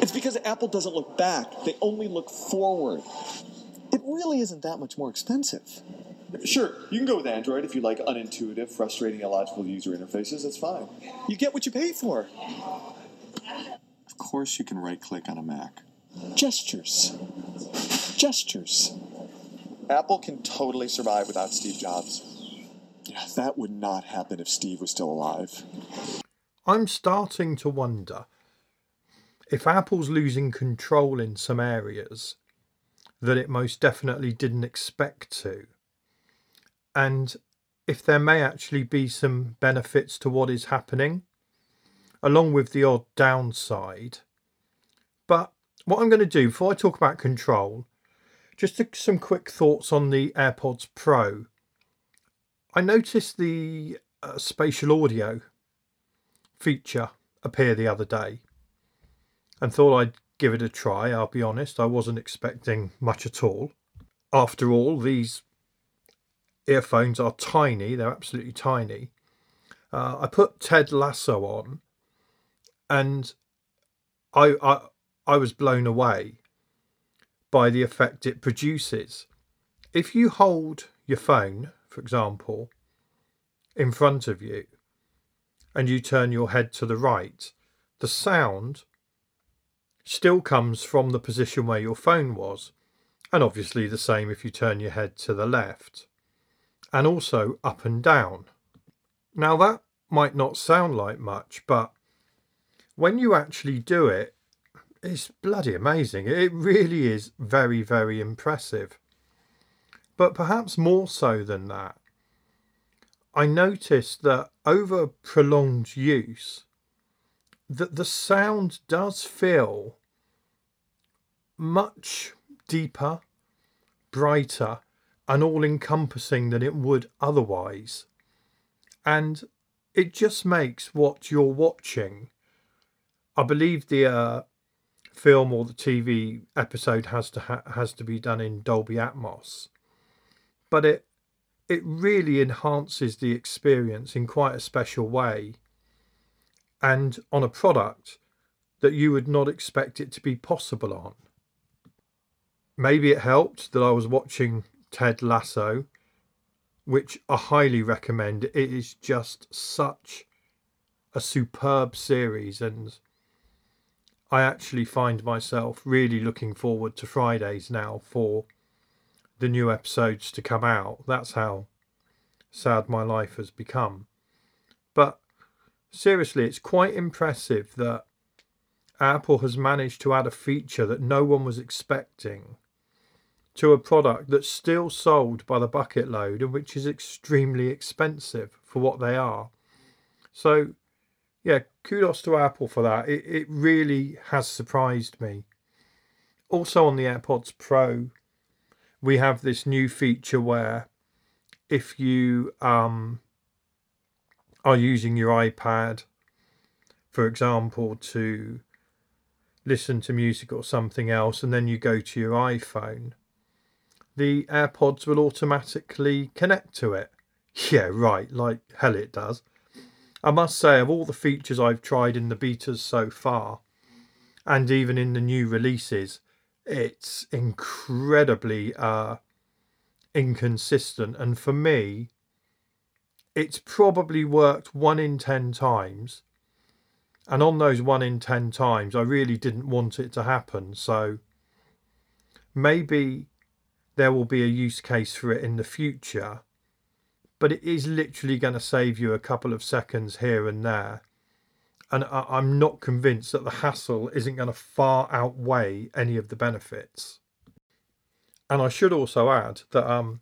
It's because Apple doesn't look back, they only look forward. It really isn't that much more expensive. Sure, you can go with Android if you like unintuitive, frustrating, illogical user interfaces. That's fine. You get what you pay for. Of course, you can right click on a Mac. Gestures. Gestures. Apple can totally survive without Steve Jobs. Yeah, that would not happen if Steve was still alive. I'm starting to wonder if Apple's losing control in some areas that it most definitely didn't expect to, and if there may actually be some benefits to what is happening, along with the odd downside. But what I'm going to do before I talk about control, just some quick thoughts on the AirPods Pro. I noticed the uh, spatial audio feature appear the other day and thought I'd give it a try. I'll be honest, I wasn't expecting much at all. After all, these earphones are tiny, they're absolutely tiny. Uh, I put Ted Lasso on and I, I I was blown away by the effect it produces. If you hold your phone, for example, in front of you and you turn your head to the right, the sound still comes from the position where your phone was, and obviously the same if you turn your head to the left, and also up and down. Now, that might not sound like much, but when you actually do it, it's bloody amazing. It really is very, very impressive. But perhaps more so than that, I noticed that over prolonged use, that the sound does feel much deeper, brighter, and all encompassing than it would otherwise. And it just makes what you're watching. I believe the uh, film or the TV episode has to ha- has to be done in Dolby Atmos, but it it really enhances the experience in quite a special way, and on a product that you would not expect it to be possible on. Maybe it helped that I was watching Ted Lasso, which I highly recommend. It is just such a superb series, and I actually find myself really looking forward to Fridays now for the new episodes to come out. That's how sad my life has become. But seriously, it's quite impressive that Apple has managed to add a feature that no one was expecting to a product that's still sold by the bucket load and which is extremely expensive for what they are. So, yeah, kudos to Apple for that. It, it really has surprised me. Also, on the AirPods Pro, we have this new feature where if you um, are using your iPad, for example, to listen to music or something else, and then you go to your iPhone, the AirPods will automatically connect to it. Yeah, right, like hell it does. I must say, of all the features I've tried in the betas so far, and even in the new releases, it's incredibly uh, inconsistent. And for me, it's probably worked one in 10 times. And on those one in 10 times, I really didn't want it to happen. So maybe there will be a use case for it in the future, but it is literally going to save you a couple of seconds here and there. And I'm not convinced that the hassle isn't going to far outweigh any of the benefits. And I should also add that um,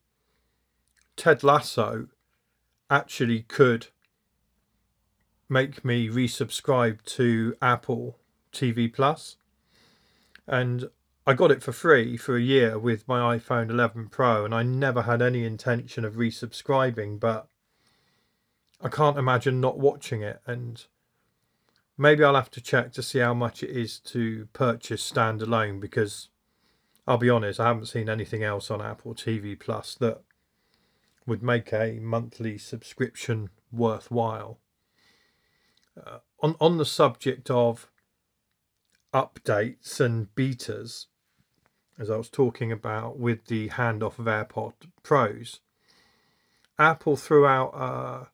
Ted Lasso actually could make me resubscribe to Apple TV Plus. And I got it for free for a year with my iPhone 11 Pro, and I never had any intention of resubscribing, but I can't imagine not watching it. And maybe I'll have to check to see how much it is to purchase standalone because I'll be honest, I haven't seen anything else on Apple TV Plus that would make a monthly subscription worthwhile. Uh, on on the subject of updates and betas, as I was talking about with the handoff of AirPod Pros, Apple threw out uh,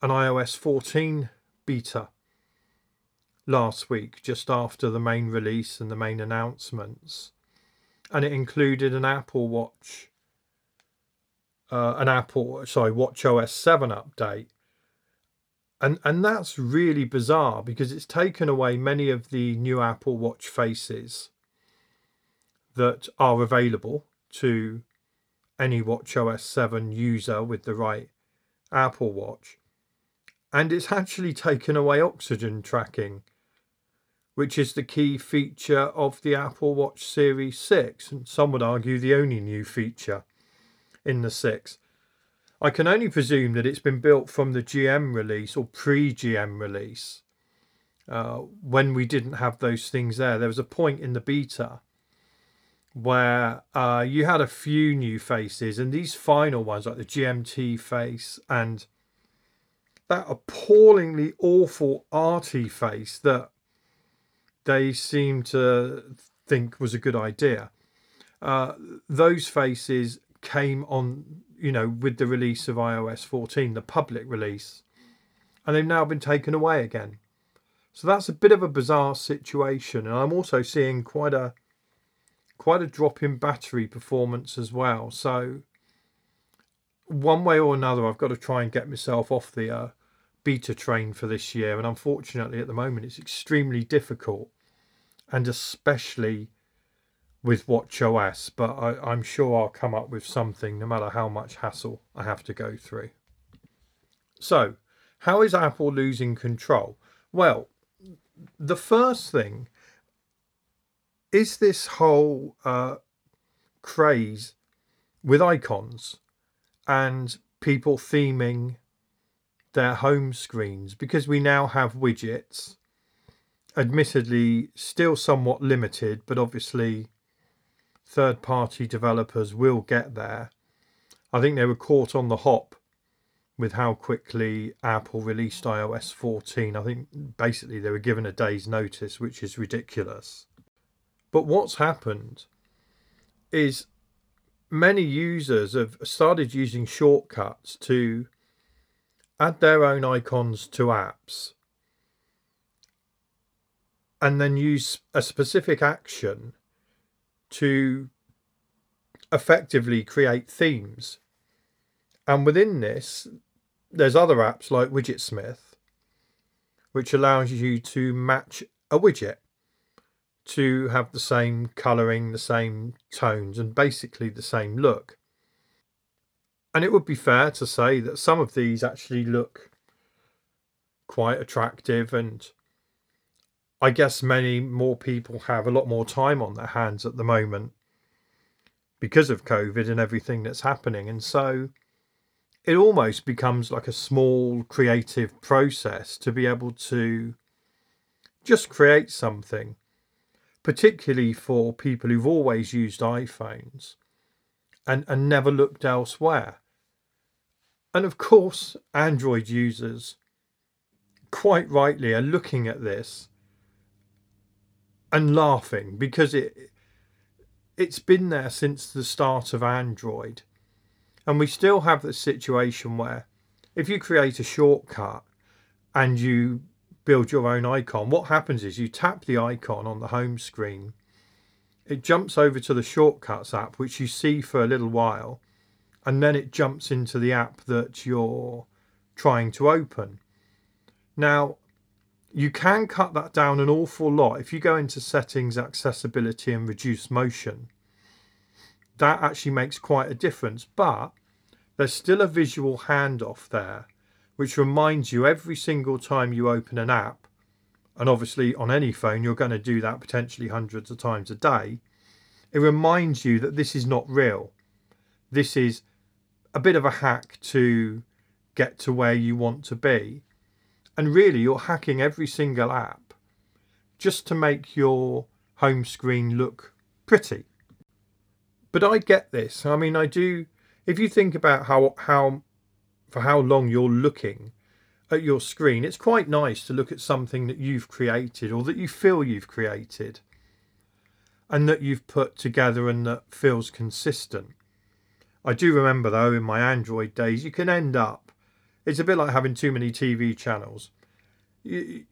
an iOS 14 beta last week, just after the main release and the main announcements. And it included an Apple Watch, uh, an Apple, sorry, Watch OS 7 update. And, and that's really bizarre because it's taken away many of the new Apple Watch faces that are available to any Watch OS 7 user with the right Apple Watch. And it's actually taken away oxygen tracking which is the key feature of the Apple Watch Series 6, and some would argue the only new feature in the 6. I can only presume that it's been built from the GM release or pre GM release uh, when we didn't have those things there. There was a point in the beta where uh, you had a few new faces, and these final ones, like the GMT face and that appallingly awful arty face that they seem to think was a good idea. Uh, those faces came on, you know, with the release of iOS 14, the public release, and they've now been taken away again. So that's a bit of a bizarre situation, and I'm also seeing quite a quite a drop in battery performance as well. So one way or another, I've got to try and get myself off the uh, beta train for this year, and unfortunately, at the moment, it's extremely difficult, and especially with WatchOS. But I, am sure I'll come up with something, no matter how much hassle I have to go through. So, how is Apple losing control? Well, the first thing is this whole uh, craze with icons and people theming their home screens because we now have widgets. Admittedly, still somewhat limited, but obviously, third party developers will get there. I think they were caught on the hop with how quickly Apple released iOS 14. I think basically they were given a day's notice, which is ridiculous. But what's happened is many users have started using shortcuts to add their own icons to apps and then use a specific action to effectively create themes. And within this, there's other apps like Widgetsmith, which allows you to match a widget to have the same colouring, the same tones, and basically the same look. And it would be fair to say that some of these actually look quite attractive and I guess many more people have a lot more time on their hands at the moment because of COVID and everything that's happening. And so it almost becomes like a small creative process to be able to just create something, particularly for people who've always used iPhones and, and never looked elsewhere. And of course, Android users quite rightly are looking at this and laughing because it it's been there since the start of Android. And we still have the situation where if you create a shortcut and you build your own icon, what happens is you tap the icon on the home screen, it jumps over to the shortcuts app, which you see for a little while, and then it jumps into the app that you're trying to open. Now, you can cut that down an awful lot if you go into settings, accessibility, and reduce motion. That actually makes quite a difference, but there's still a visual handoff there, which reminds you every single time you open an app, and obviously on any phone, you're going to do that potentially hundreds of times a day. It reminds you that this is not real. This is a bit of a hack to get to where you want to be and really, you're hacking every single app just to make your home screen look pretty. But I get this. I mean, I do. If you think about how how for how long you're looking at your screen, it's quite nice to look at something that you've created or that you feel you've created and that you've put together and that feels consistent. I do remember though in my Android days, you can end up, it's a bit like having too many TV channels. You,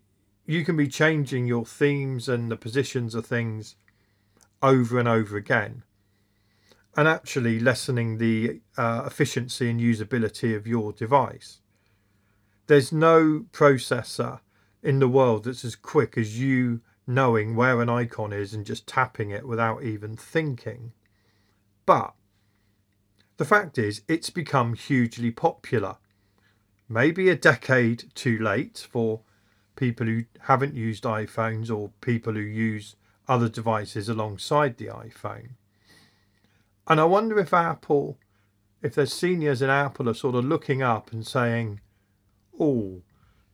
you can be changing your themes and the positions of things over and over again and actually lessening the uh, efficiency and usability of your device. There's no processor in the world that's as quick as you knowing where an icon is and just tapping it without even thinking. But the fact is, it's become hugely popular. Maybe a decade too late for people who haven't used iPhones or people who use other devices alongside the iPhone. And I wonder if Apple, if there's seniors in Apple are sort of looking up and saying, oh,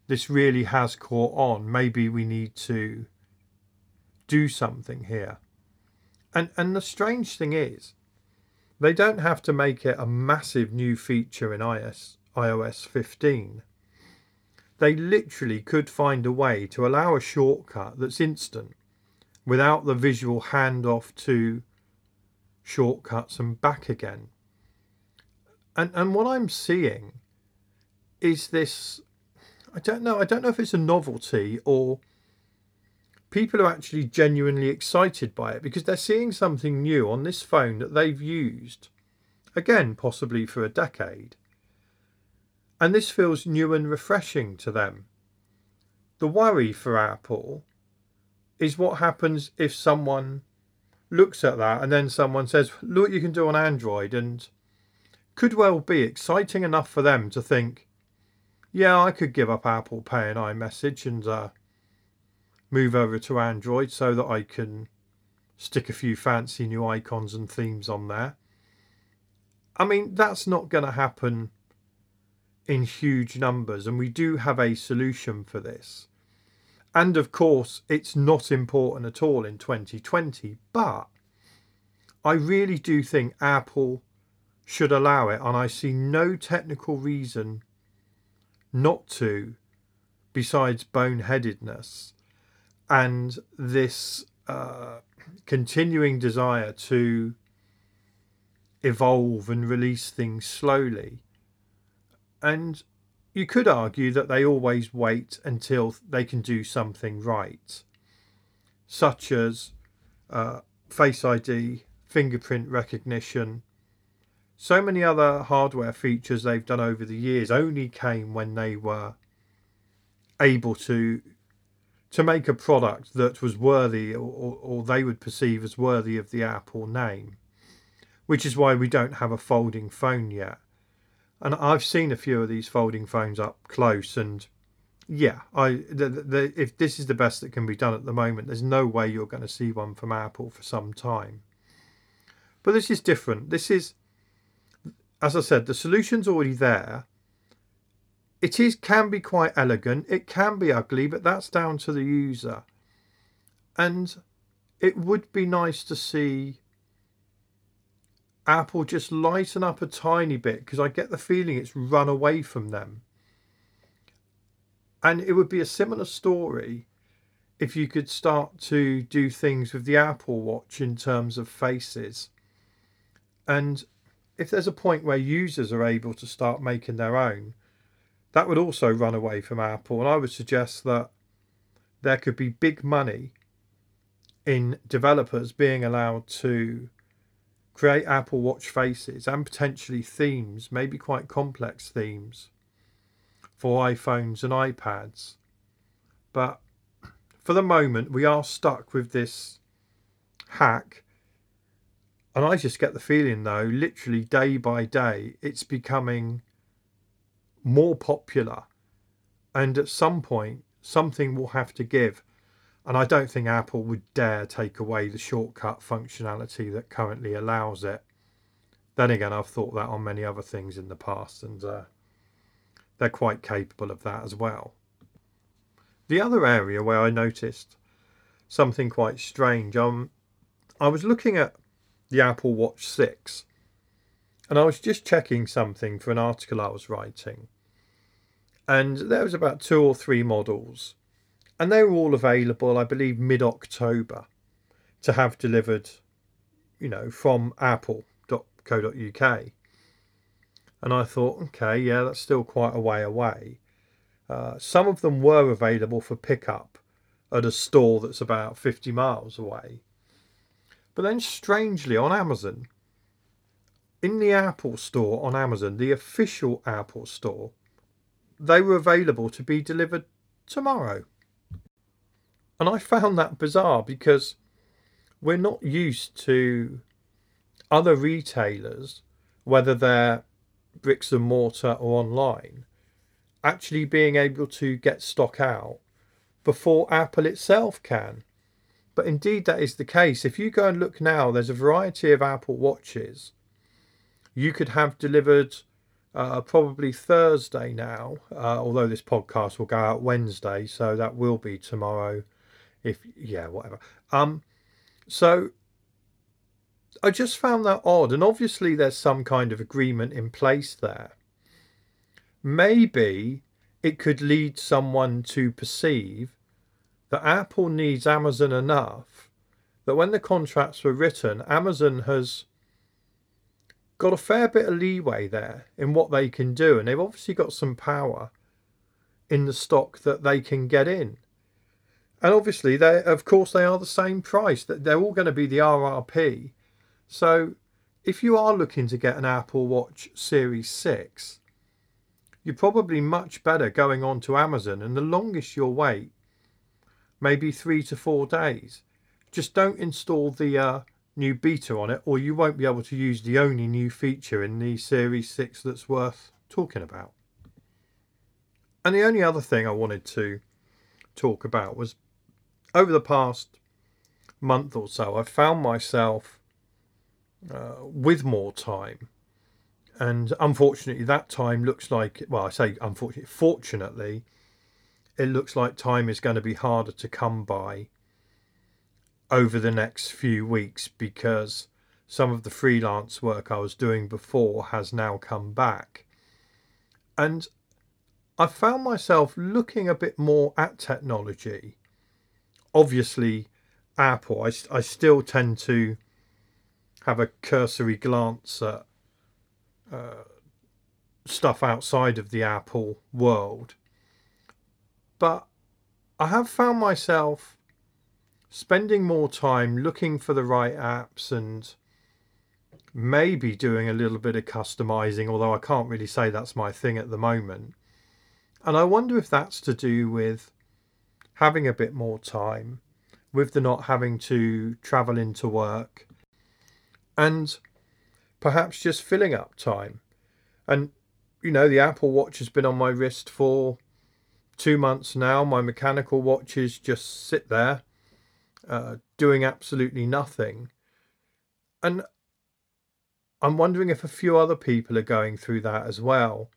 this really has caught on. Maybe we need to do something here. And and the strange thing is, they don't have to make it a massive new feature in iOS iOS 15. They literally could find a way to allow a shortcut that's instant without the visual handoff to shortcuts and back again. And and what I'm seeing is this I don't know, I don't know if it's a novelty or people are actually genuinely excited by it because they're seeing something new on this phone that they've used again possibly for a decade. And this feels new and refreshing to them. The worry for Apple is what happens if someone looks at that and then someone says, Look you can do on Android, and could well be exciting enough for them to think, Yeah, I could give up Apple Pay and iMessage and uh, move over to Android so that I can stick a few fancy new icons and themes on there. I mean, that's not going to happen in huge numbers, and we do have a solution for this. And of course, it's not important at all in 2020, but I really do think Apple should allow it, and I see no technical reason not to, besides boneheadedness and this uh, continuing desire to evolve and release things slowly. And you could argue that they always wait until they can do something right, such as uh, Face ID, fingerprint recognition. So many other hardware features they've done over the years only came when they were able to to make a product that was worthy or, or they would perceive as worthy of the Apple name, which is why we don't have a folding phone yet and I've seen a few of these folding phones up close, and yeah, I the, the, if this is the best that can be done at the moment, there's no way you're going to see one from Apple for some time. But this is different. This is, as I said, the solution's already there. It is can be quite elegant. It can be ugly, but that's down to the user. And it would be nice to see Apple just lighten up a tiny bit because I get the feeling it's run away from them. And it would be a similar story if you could start to do things with the Apple Watch in terms of faces. And if there's a point where users are able to start making their own, that would also run away from Apple. And I would suggest that there could be big money in developers being allowed to create Apple Watch faces and potentially themes, maybe quite complex themes for iPhones and iPads. But for the moment, we are stuck with this hack. And I just get the feeling, though, literally day by day, it's becoming more popular. And at some point, something will have to give. And I don't think Apple would dare take away the shortcut functionality that currently allows it. Then again, I've thought that on many other things in the past, and uh, they're quite capable of that as well. The other area where I noticed something quite strange, um, I was looking at the Apple Watch 6 and I was just checking something for an article I was writing. and there was about two or three models, and they were all available, I believe, mid October to have delivered, you know, from apple.co.uk. And I thought, okay, yeah, that's still quite a way away. Uh, some of them were available for pickup at a store that's about 50 miles away. But then, strangely, on Amazon, in the Apple store on Amazon, the official Apple store, they were available to be delivered tomorrow. And I found that bizarre because we're not used to other retailers, whether they're bricks and mortar or online, actually being able to get stock out before Apple itself can. But indeed, that is the case. If you go and look now, there's a variety of Apple Watches you could have delivered uh, probably Thursday now, uh, although this podcast will go out Wednesday, so that will be tomorrow. If yeah, whatever. Um, so I just found that odd, and obviously there's some kind of agreement in place there. Maybe it could lead someone to perceive that Apple needs Amazon enough that when the contracts were written, Amazon has got a fair bit of leeway there in what they can do, and they've obviously got some power in the stock that they can get in. And obviously, they of course they are the same price. That they're all going to be the RRP. So, if you are looking to get an Apple Watch Series Six, you're probably much better going on to Amazon, and the longest you'll wait, maybe three to four days. Just don't install the uh, new beta on it, or you won't be able to use the only new feature in the Series 6 that's worth talking about. And the only other thing I wanted to talk about was over the past month or so, I've found myself uh, with more time. And unfortunately, that time looks like, well, I say unfortunately, fortunately, it looks like time is going to be harder to come by over the next few weeks because some of the freelance work I was doing before has now come back. And I found myself looking a bit more at technology. Obviously, Apple, I, I still tend to have a cursory glance at uh, stuff outside of the Apple world. But I have found myself spending more time looking for the right apps and maybe doing a little bit of customizing, although I can't really say that's my thing at the moment. And I wonder if that's to do with having a bit more time, with the not having to travel into work, and perhaps just filling up time. And, you know, the Apple Watch has been on my wrist for two months now. My mechanical watches just sit there uh, doing absolutely nothing. And I'm wondering if a few other people are going through that as well.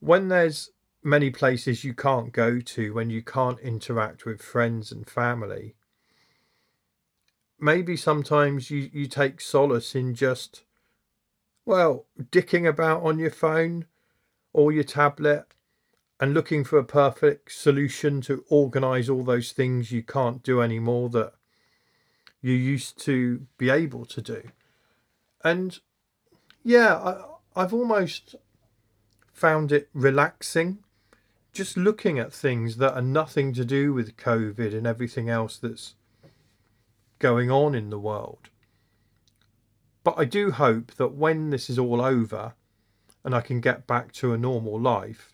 When there's many places you can't go to, when you can't interact with friends and family, maybe sometimes you, you take solace in just, well, dicking about on your phone or your tablet and looking for a perfect solution to organize all those things you can't do anymore that you used to be able to do. And yeah, I, I've almost found it relaxing just looking at things that are nothing to do with COVID and everything else that's going on in the world. But I do hope that when this is all over and I can get back to a normal life,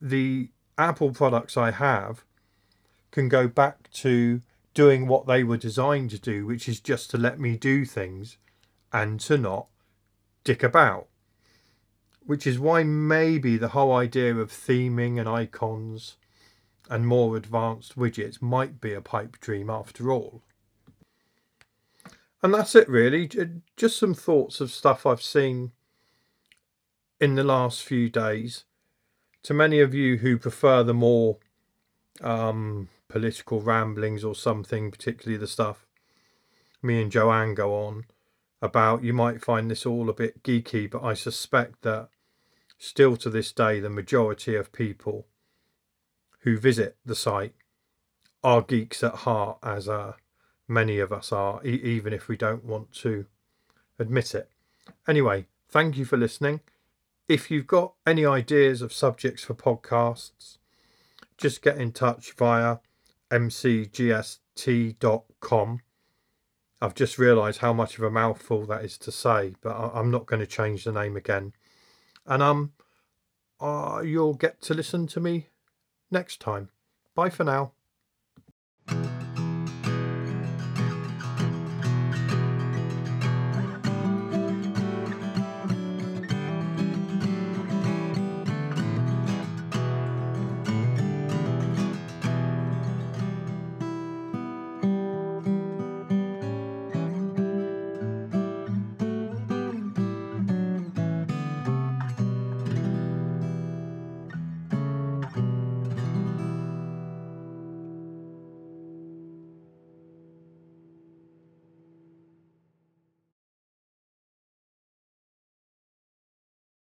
the Apple products I have can go back to doing what they were designed to do, which is just to let me do things and to not dick about. Which is why maybe the whole idea of theming and icons and more advanced widgets might be a pipe dream after all. And that's it, really. Just some thoughts of stuff I've seen in the last few days to many of you who prefer the more um, political ramblings or something, particularly the stuff me and Joanne go on about, you might find this all a bit geeky, but I suspect that still to this day, the majority of people who visit the site are geeks at heart, as uh, many of us are, e- even if we don't want to admit it. Anyway, thank you for listening. If you've got any ideas of subjects for podcasts, just get in touch via mcgst.com. I've just realised how much of a mouthful that is to say, but I- I'm not going to change the name again. And um, uh, you'll get to listen to me next time. Bye for now.